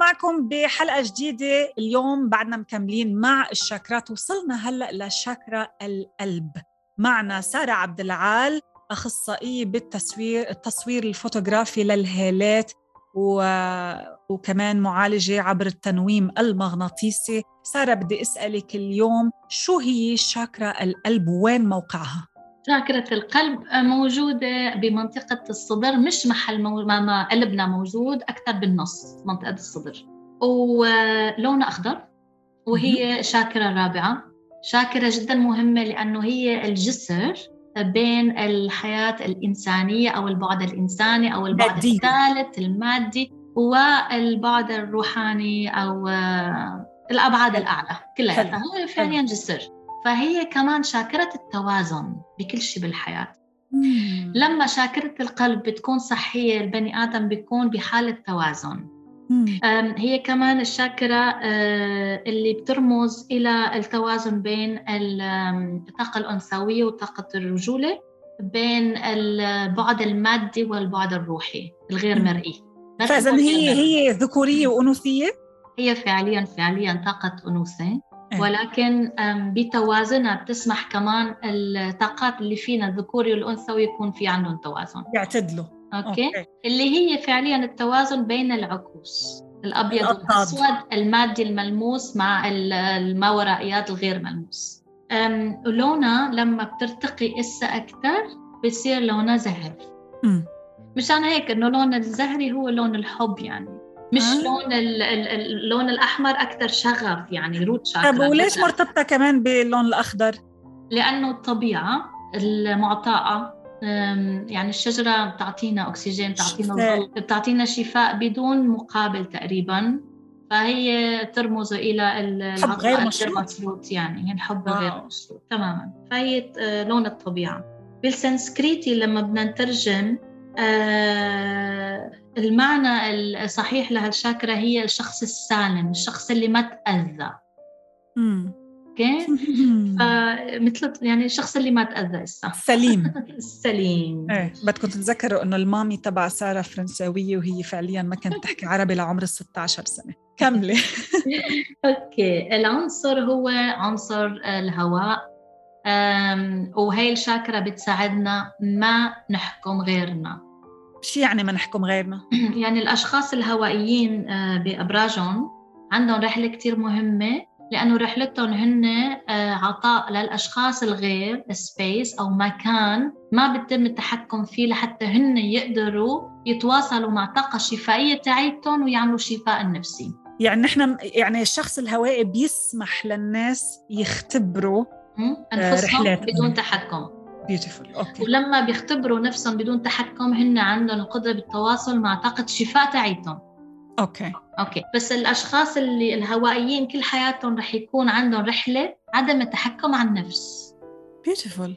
معكم بحلقة جديدة اليوم بعدنا مكملين مع الشاكرات. وصلنا هلأ لشاكرا القلب. معنا سارة عبد العال أخصائية بالتصوير التصوير الفوتوغرافي للهالات و... وكمان معالجة عبر التنويم المغناطيسي. سارة بدي أسألك اليوم شو هي شاكرا القلب؟ وين موقعها؟ شاكرة القلب موجودة بمنطقة الصدر مش محل مو... ما قلبنا موجود أكثر بالنص منطقة الصدر. ولونها أخضر وهي شاكرة رابعة. شاكرة جدا مهمة لأنه هي الجسر بين الحياة الإنسانية أو البعد الإنساني أو البعد مادي. الثالث المادي والبعد الروحاني أو الأبعاد الأعلى كلها. فعليا جسر. فهي كمان شاكرة التوازن بكل شيء بالحياة مم. لما شاكرة القلب بتكون صحية البني آدم بيكون بحالة توازن هي كمان الشاكرة اللي بترمز إلى التوازن بين الطاقة الأنثوية وطاقة الرجولة بين البعد المادي والبعد الروحي الغير مرئي فإذا هي هي ذكورية وأنوثية؟ هي فعليا فعليا طاقة أنوثة. ولكن بتوازنها بتسمح كمان الطاقات اللي فينا الذكوري والانثوي يكون في عندهم توازن. يعتدلوا. okay. okay. اللي هي فعليا التوازن بين العكوس الأبيض والأسود المادي الملموس مع الماورائيات الغير ملموس. لونها لما بترتقي إسا أكثر بصير لونها زهر مشان هيك إنه لون الزهري هو لون الحب يعني. مش آه. لون اللون الأحمر أكثر شغف يعني root chakra طيب وليش مرتبطة كمان باللون الأخضر؟ لأنه الطبيعة المعطاءة يعني الشجرة بتعطينا أكسجين بتعطينا بتعطينا شفاء بدون مقابل تقريبا. فهي ترمز إلى الحب غير مشروط؟ يعني الحب wow. غير مشروط. تماما. فهي آه، لون الطبيعة. بالسنسكريتي لما بدنا نترجم المعنى الصحيح لهالشاكرا هي الشخص السالم الشخص اللي ما تأذى. okay؟ فمثل يعني الشخص اللي ما تأذى هسه سليم. السليم إيه بدكم تتذكروا إنه المامي تبع سارة فرنساوية وهي فعليا ما كانت تحكي عربي لعمر ال 16 سنة. كملي. أوكي العنصر هو عنصر الهواء. وهي الشاكرا بتساعدنا ما نحكم غيرنا شو يعني ما نحكم غيرنا؟ يعني الأشخاص الهوائيين آه، بأبراجهم عندهم رحلة كتير مهمة لأنه رحلتهم هن آه، عطاء للأشخاص الغير space أو مكان ما بيتم التحكم فيه لحتى هن يقدروا يتواصلوا مع الطاقة الشفائية تاعيتهم ويعملوا شفاء النفسي يعني نحن يعني الشخص الهوائي بيسمح للناس يختبروا أنفسهم بدون تحكم. beautiful okay ولما بيختبروا نفسهم بدون تحكم هن عندهم القدره بالتواصل مع طاقة الشفاء تاعيتهم. okay okay بس الأشخاص اللي الهوائيين كل حياتهم رح يكون عندهم رحلة عدم التحكم عن النفس. beautiful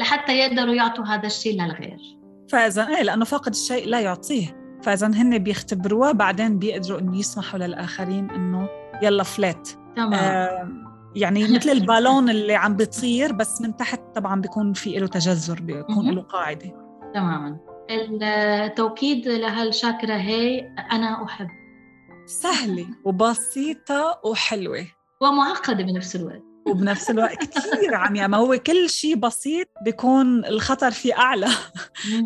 لحتى يقدروا يعطوا هذا الشيء للغير. فاذا إيه لأنه فاقد الشيء لا يعطيه. فإذا هن بيختبروها بعدين بيقدروا إنه يسمحوا للآخرين إنه يلا float تمام. آه يعني مثل البالون اللي عم بيطير بس من تحت طبعا بيكون في له تجذر بيكون له قاعدة. تماما. التوكيد لهالشاكرا هي أنا أحب. سهلة وبسيطة وحلوة. ومعقدة بنفس الوقت. وبنفس الوقت كثير عم ما هو كل شيء بسيط بيكون الخطر فيه أعلى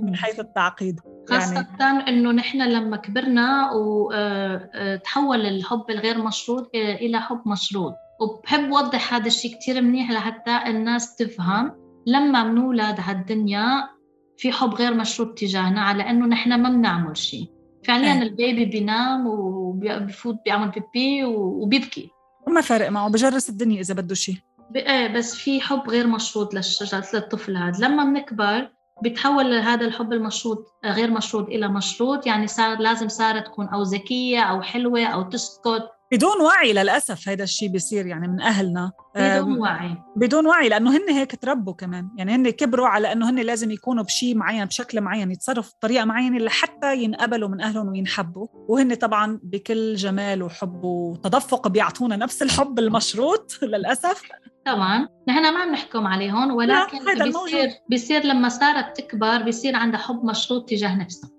من حيث التعقيد. خاصة يعني إنه نحن لما كبرنا وتحول آه، آه، الحب الغير مشروط إلى حب مشروط. وبحب وضح هذا الشيء كثير منيح لحتى الناس تفهم. لما بنولد هالدنيا في حب غير مشروط تجاهنا على إنه نحن ما بنعمل شيء. فعليا أه. البيبي بينام وبفوت بيعمل بيبي وبيبكي. وما فارق معه بجرس الدنيا إذا بده شيء. إيه بس في حب غير مشروط للشجرة للطفل هذا لما بنكبر بيتحول هذا الحب المشروط غير مشروط إلى مشروط يعني صار لازم سارة تكون أو ذكية أو حلوة أو تسكت. بدون وعي للأسف هذا الشيء بيصير يعني من أهلنا. بدون وعي. بدون وعي لأنه هن هيك تربوا كمان. يعني هن كبروا على إنه هن لازم يكونوا بشيء معين بشكل معين يتصرفوا بطريقة معينة لحتى ينقبلوا من أهلهم وينحبوا. وهن طبعا بكل جمال وحب وتدفق بيعطونا نفس الحب المشروط للأسف. طبعا. نحن ما عم نحكم عليهم ولكن بيصير بيصير لما صارت تكبر بيصير عندها حب مشروط تجاه نفسها.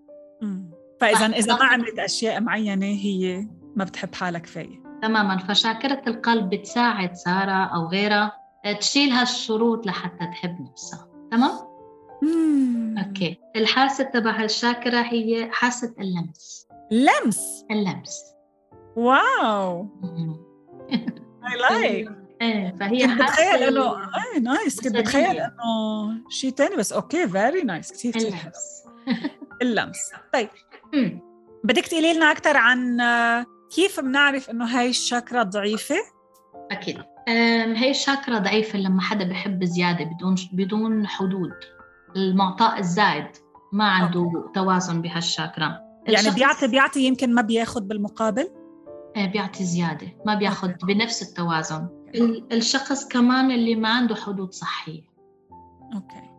فاذا إذا ما عملت أشياء معينة هي ما بتحب حالها كفايه تماما. فشاكرة القلب بتساعد سارة أو غيرها تشيل هالشروط لحتى تحب نفسها. تمام؟ مم. أوكي. الحاسة تبع الشاكرة هي حاسة اللمس. لمس اللمس. wow. I like إيه فهي كنت بتخيل انه إيه nice كنت بتخيل إنه شيء ثاني بس okay very nice كثير كثير اللمس. اللمس. طيب. بدك تقولي لنا أكثر عن كيف بنعرف إنه هاي الشاكرا ضعيفة؟ أكيد. هي الشاكرا ضعيفة لما حدا بحب زيادة بدون بدون حدود. المعطاء الزائد ما عنده okay. توازن بهالشاكرا يعني بيعطي بيعطي يمكن ما بياخذ بالمقابل؟ إيه بيعطي زيادة ما بياخذ بنفس التوازن. الشخص كمان اللي ما عنده حدود صحية. okay.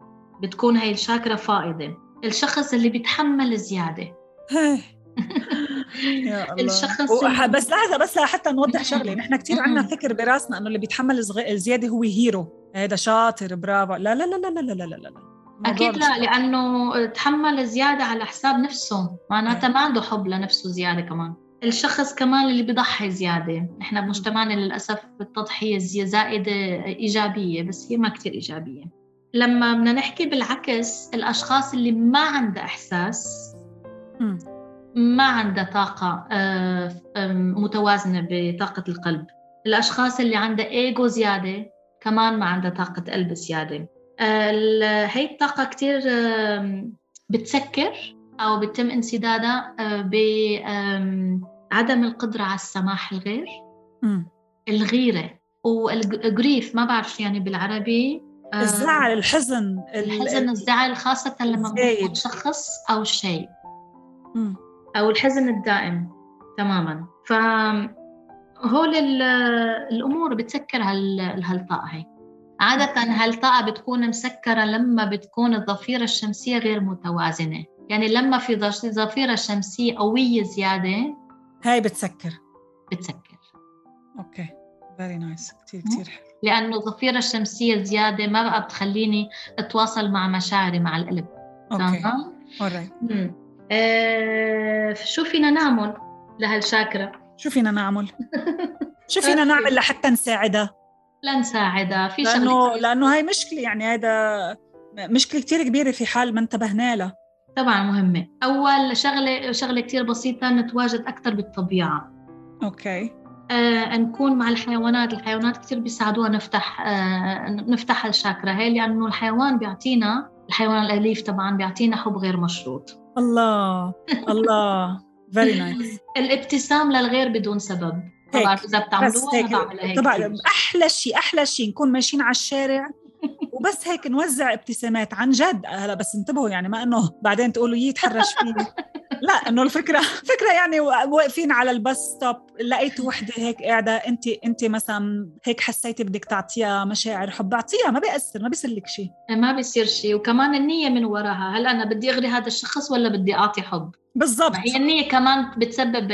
بتكون هاي الشاكرا فائضة. الشخص اللي بيتحمل زيادة. يا الله. الشخص بس لحظة بس لحتى نوضح شغله نحن كثير عندنا فكر براسنا إنه اللي بيتحمل الزياده هو hero هذا شاطر برافو. لا لا لا لا لا لا لا لا أكيد لا لأنه تحمل زيادة على حساب نفسه. معناتها ما عنده حب لنفسه زيادة كمان. الشخص كمان اللي بيضحي زيادة. نحن بمجتمعنا للأسف التضحية زائدة إيجابية بس هي ما كتير إيجابية. لما بدنا نحكي بالعكس الأشخاص اللي ما عندها إحساس ما عندها طاقة آه، متوازنة بطاقة القلب. الأشخاص اللي عندها إيجو زيادة كمان ما عندها طاقة قلب زيادة. هي الطاقة كتير بتسكر أو بتم انسدادها آه، بعدم القدرة على السماح الغير. الغيرة والجريف ما بعرف يعني بالعربي آه، الزعل الحزن الحزن الزعل خاصة لما بيكون شخص أو شيء. أو الحزن الدائم تماما. ف هول الأمور بتسكر هالطاقة هي. عادة هالطاقة بتكون مسكرة لما بتكون الظفيرة الشمسية غير متوازنة. يعني لما في ظفيرة شمسية قوية زيادة هاي بتسكر. بتسكر. okay. very nice كثير كثير حلو. لأنه الظفيره الشمسية زياده ما بقى بتخليني أتواصل مع مشاعري مع القلب. okay. alright آه شو فينا نعمل لهالشاكرة؟ شو فينا نعمل؟ شو فينا نعمل لحتى نساعدها؟ لنساعدها في لأنه لأنه هاي مشكلة يعني هذا مشكلة كثير كبيرة في حال ما انتبهنا لها. طبعا مهمة. أول شغلة شغلة كثير بسيطة نتواجد أكثر بالطبيعة. أوكي. آه نكون مع الحيوانات. الحيوانات كثير بيساعدونا نفتح آه نفتح الشاكرا هي لأنه الحيوان بيعطينا الحيوان الأليف طبعا بيعطينا حب غير مشروط. الله الله. very nice الابتسام للغير بدون سبب. طبعا إذا بتعملوها هيك. طبعا أحلى شيء أحلى شيء نكون ماشيين على الشارع وبس هيك نوزع ابتسامات عن جد. هلا بس انتبهوا يعني ما إنه بعدين تقولوا يتحرش فيه لا إنه الفكرة فكرة يعني واقفين على ال bus stop لقيت وحدة هيك قاعدة انت انت مثلا هيك حسيتي بدك تعطيها مشاعر حب اعطيها ما بيأثر ما بيصير لك شيء ما بيصير شيء وكمان النية من وراها هل أنا بدي أغري هذا الشخص ولا بدي أعطي حب؟ بالضبط. هي النية كمان بتسبب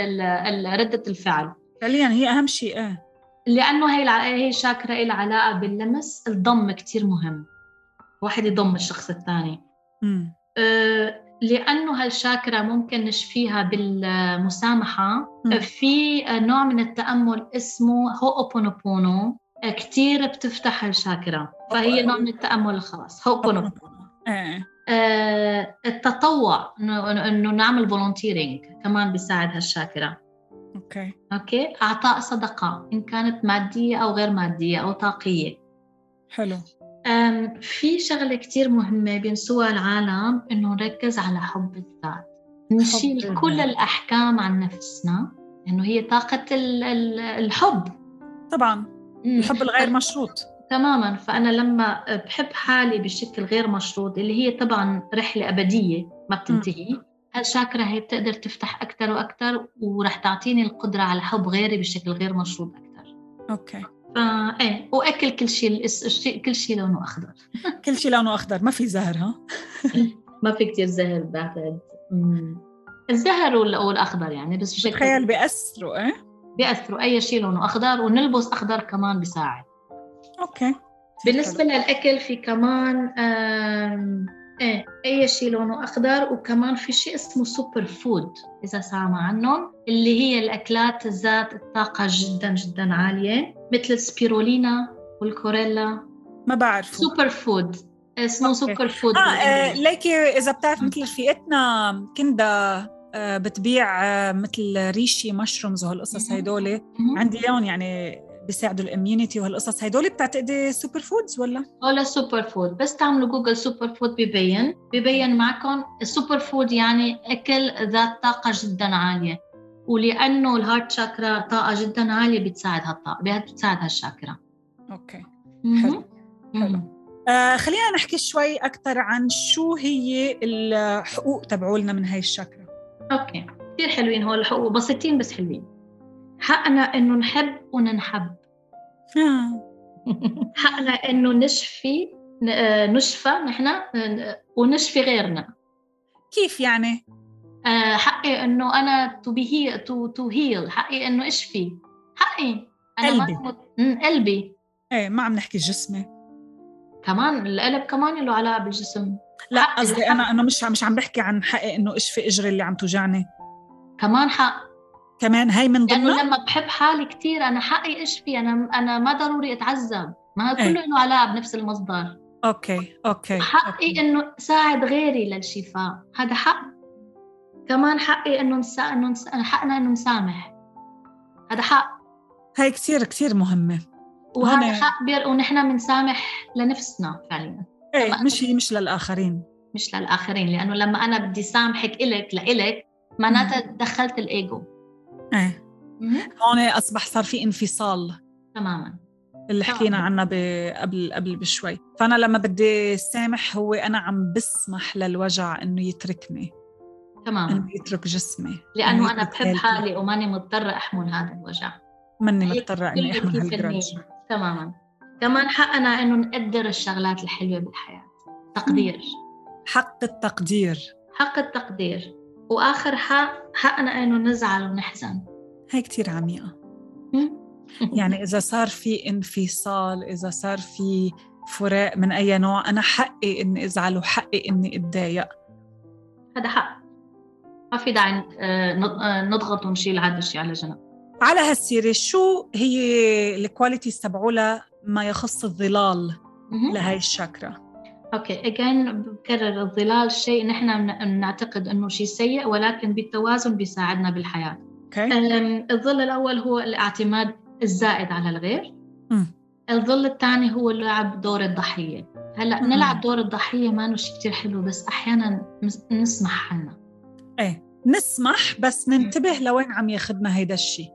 ردة الفعل. فعليا هي أهم شيء إيه. لأنه هي هي شاكرة لها علاقة باللمس الضم كثير مهم. واحد يضم الشخص الثاني. أه لأنه هالشاكرا ممكن نشفيها بالمسامحة. في نوع من التأمل اسمه هوبونوبونو كثير بتفتح الشاكرا فهي نوع من التأمل الخاص هوبونوبونو آه التطوع. إنه نعمل volunteering كمان بيساعد هالشاكرا okay. okay؟ أعطاء صدقة إن كانت مادية أو غير مادية أو طاقية. حلو. في شغلة كتير مهمة بينسوها العالم إنه نركز على حب الذات. نشيل كل الأحكام عن نفسنا إنه هي طاقة الحب. طبعا. الحب الغير مشروط. تماما. فأنا لما بحب حالي بشكل غير مشروط اللي هي طبعا رحلة أبدية ما بتنتهي هالشاكرا هي بتقدر تفتح أكثر وأكثر ورح تعطيني القدرة على حب غيري بشكل غير مشروط أكثر okay. فا إيه وأكل كل شيء كل شيء لونه أخضر. كل شيء لونه أخضر ما في زهر ها؟ ما في كثير زهر بعتقد. الزهر والأخضر يعني بس بشكل تخيل بيأثروا إيه؟ بيأثروا أي شيء لونه أخضر ونلبس أخضر كمان بيساعد okay. بالنسبة للأكل في كمان إيه اي شيء لونه أخضر وكمان في شيء اسمه super food إذا سامع عنهم اللي هي الأكلات ذات الطاقة جدا جدا عالية مثل السبيرولينا والكلوريلا. ما بعرف super food اسمه okay. super food آه, آه ليكي إذا بتعرف مثل رفيقتنا كندا آه بتبيع آه مثل reishi mushrooms وهالقصص هدول عندي اياهم يعني بيساعدوا ال immunity وهالقصص هدول بتعتقدي super foods ولا؟ ولا super food بس تعملوا Google super food ببين. ببين معكم السوبر food يعني أكل ذات طاقة جدا عالية. ولأنه ال heart chakra طاقة جدا عالية بتساعد هالطاقه بتساعد هالشاكرا أوكي. حلو. حلو. آه خلينا نحكي شوي أكثر عن شو هي الحقوق تبعولنا من هاي الشاكرا okay. كثير حلوين هول الحقوق. بسيطين بس حلوين. حقنا إنه نحب وننحب. آه. حقنا إنه نشفي آه، نشفى نحن ونشفي غيرنا. كيف يعني؟ آه، حقي إنه أنا to be to to heal حقي إنه أشفي. حقي. أنا قلبي. ما قلبي. إيه ما عم نحكي جسمي. كمان القلب كمان له علاقة بالجسم. لا قصدي أنا أنا مش مش عم بحكي عن حقي إنه أشفي إجري اللي عم توجعني. كمان حق. كمان هاي من ضمنها لأنه لما بحب حالي كثير أنا حقي اشفي أنا أنا ما ضروري أتعذب. ما كله إيه. له علاقة بنفس المصدر. okay okay حقي okay. إنه ساعد غيري للشفاء. هذا حق. كمان حقي إنه نسا... إنه نس... حقنا إنه نسامح. هذا حق. هاي كثير كثير مهمة. وهذا حق بير ونحن بنسامح لنفسنا فعليا. إيه مش مش للآخرين. مش للآخرين لأنه لما أنا بدي سامحك إلك لإلك معناتها دخلت الإيجو. إيه. هون أصبح صار في انفصال تماما. اللي حكينا عنها قبل قبل بشوي. فأنا لما بدي سامح هو أنا عم بسمح للوجع إنه يتركني. تماما. إنه يترك جسمي. لأنه أنا بحب حالي وماني مضطرة أحمل هذا الوجع. ماني مضطرة إني أحمل هالجرج تماما. كمان حقنا إنه نقدر الشغلات الحلوة بالحياة. تقدير. حق التقدير. حق التقدير. وآخر حق حقنا إنه نزعل ونحزن. هاي كتير عميقة. يعني إذا صار في انفصال إذا صار في فراق من أي نوع أنا حقي إني أزعل وحقي إني أتضايق. هذا حق. ما في داعي آه، آه، نضغط ونشيل هذا الشيء على جنب. على هالسيرة شو هي ال qualities تبعولها ما يخص الظلال لهي الشاكرا okay. again بكرر الظلال شيء نحن بنعتقد إنه شيء سيء ولكن بالتوازن بيساعدنا بالحياة. أوكي. الظل الأول هو الاعتماد الزائد على الغير. م. الظل الثاني هو لعب دور الضحية. هلأ م. نلعب دور الضحية ما شيء كثير حلو بس أحيانا نسمح حالنا إيه. نسمح بس ننتبه لوين عم ياخذنا هيدا الشيء.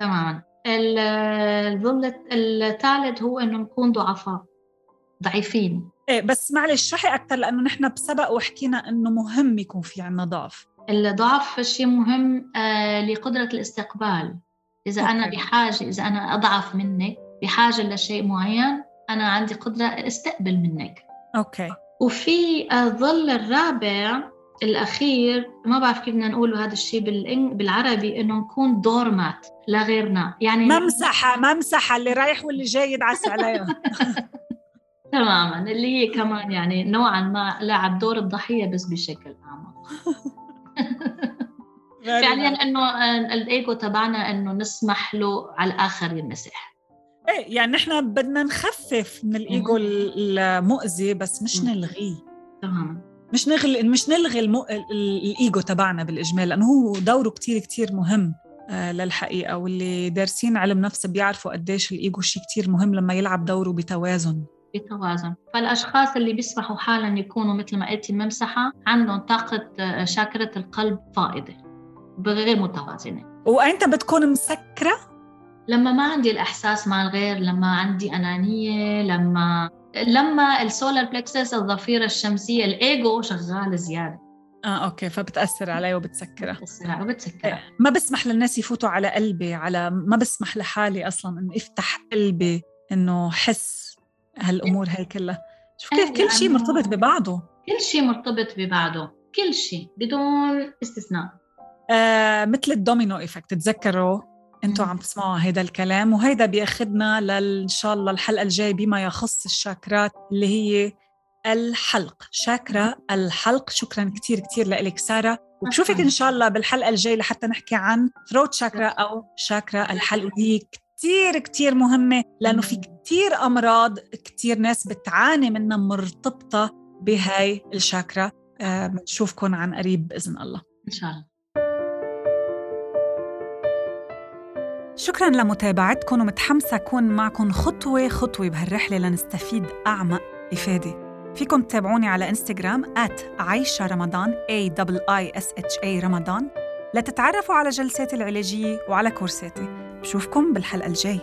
تماما. الظل الثالث هو إنه نكون ضعفاء ضعيفين. إيه بس معلش اشرحي أكثر لأنه نحن بسبق وحكينا إنه مهم يكون في عندنا ضعف. الضعف شيء مهم آه لقدرة الاستقبال. إذا okay. أنا بحاجة إذا أنا أضعف منك بحاجة لشيء معين أنا عندي قدرة أستقبل منك. okay. وفي الظل الرابع الأخير ما بعرف كيف بدنا نقوله هذا الشيء بالعربي إنه نكون doormat لغيرنا يعني ممسحه ممسحه اللي رايح واللي جاي يدعس عليها تماما. اللي هي كمان يعني نوعا ما لعب دور الضحية بس بشكل اعمق فعليا إنه الإيجو تبعنا إنه نسمح له على الآخر ينمسح إيه يعني نحن بدنا نخفف من الإيجو المؤذي بس مش نلغيه. تماما. مش نلغي مش نلغي المو... الإيجو تبعنا بالإجمال لأنه هو دوره كتير كتير مهم آه للحقيقة. واللي دارسين علم نفس بيعرفوا قديش الإيجو شيء كتير مهم لما يلعب دوره بتوازن. بتوازن فالأشخاص اللي بيسمحوا حالا يكونوا مثل ما قلتي ممسحة عندهم طاقة آه، شاكرة القلب فائضة غير متوازنة. وأنت بتكون مسكرة؟ لما ما عندي الإحساس مع الغير لما عندي أنانية لما لما ال solar plexus الضفيرة الشمسية الإيجو شغال زيادة. آه okay فبتأثر علي وبتسكرها بتأثر علي وبتسكرها ما بسمح للناس يفوتوا على قلبي على ما بسمح لحالي أصلا إنه افتح قلبي إنه حس هالأمور هي كلها شوف كيف كل شيء مرتبط ببعضه. كل شيء مرتبط ببعضه. كل شيء بدون استثناء. آه مثل ال domino effect تتذكروا أنتوا عم تسمعوا هيدا الكلام وهيدا بياخذنا لأن شاء الله الحلقة الجاية بما يخص الشاكرات اللي هي الحلق. شاكرا الحلق. شكرا كثير كثير لك سارة. وبشوفك إن شاء الله بالحلقة الجاية لحتى نحكي عن throat chakra أو شاكرا الحلق وهي كثير كثير مهمة لأنه في كثير أمراض كثير ناس بتعاني منها مرتبطة بهاي الشاكرا. بنشوفكم آه عن قريب بإذن الله. إن شاء الله. شكرا لمتابعتكم ومتحمسة أكون معكم خطوة خطوة بهالرحلة لنستفيد أعمق إفادة. فيكم تتابعوني على إنستغرام عايشة رمضان A I S H A رمضان. لتتعرفوا على جلساتي العلاجية وعلى كورساتي. بشوفكم بالحلقة الجاي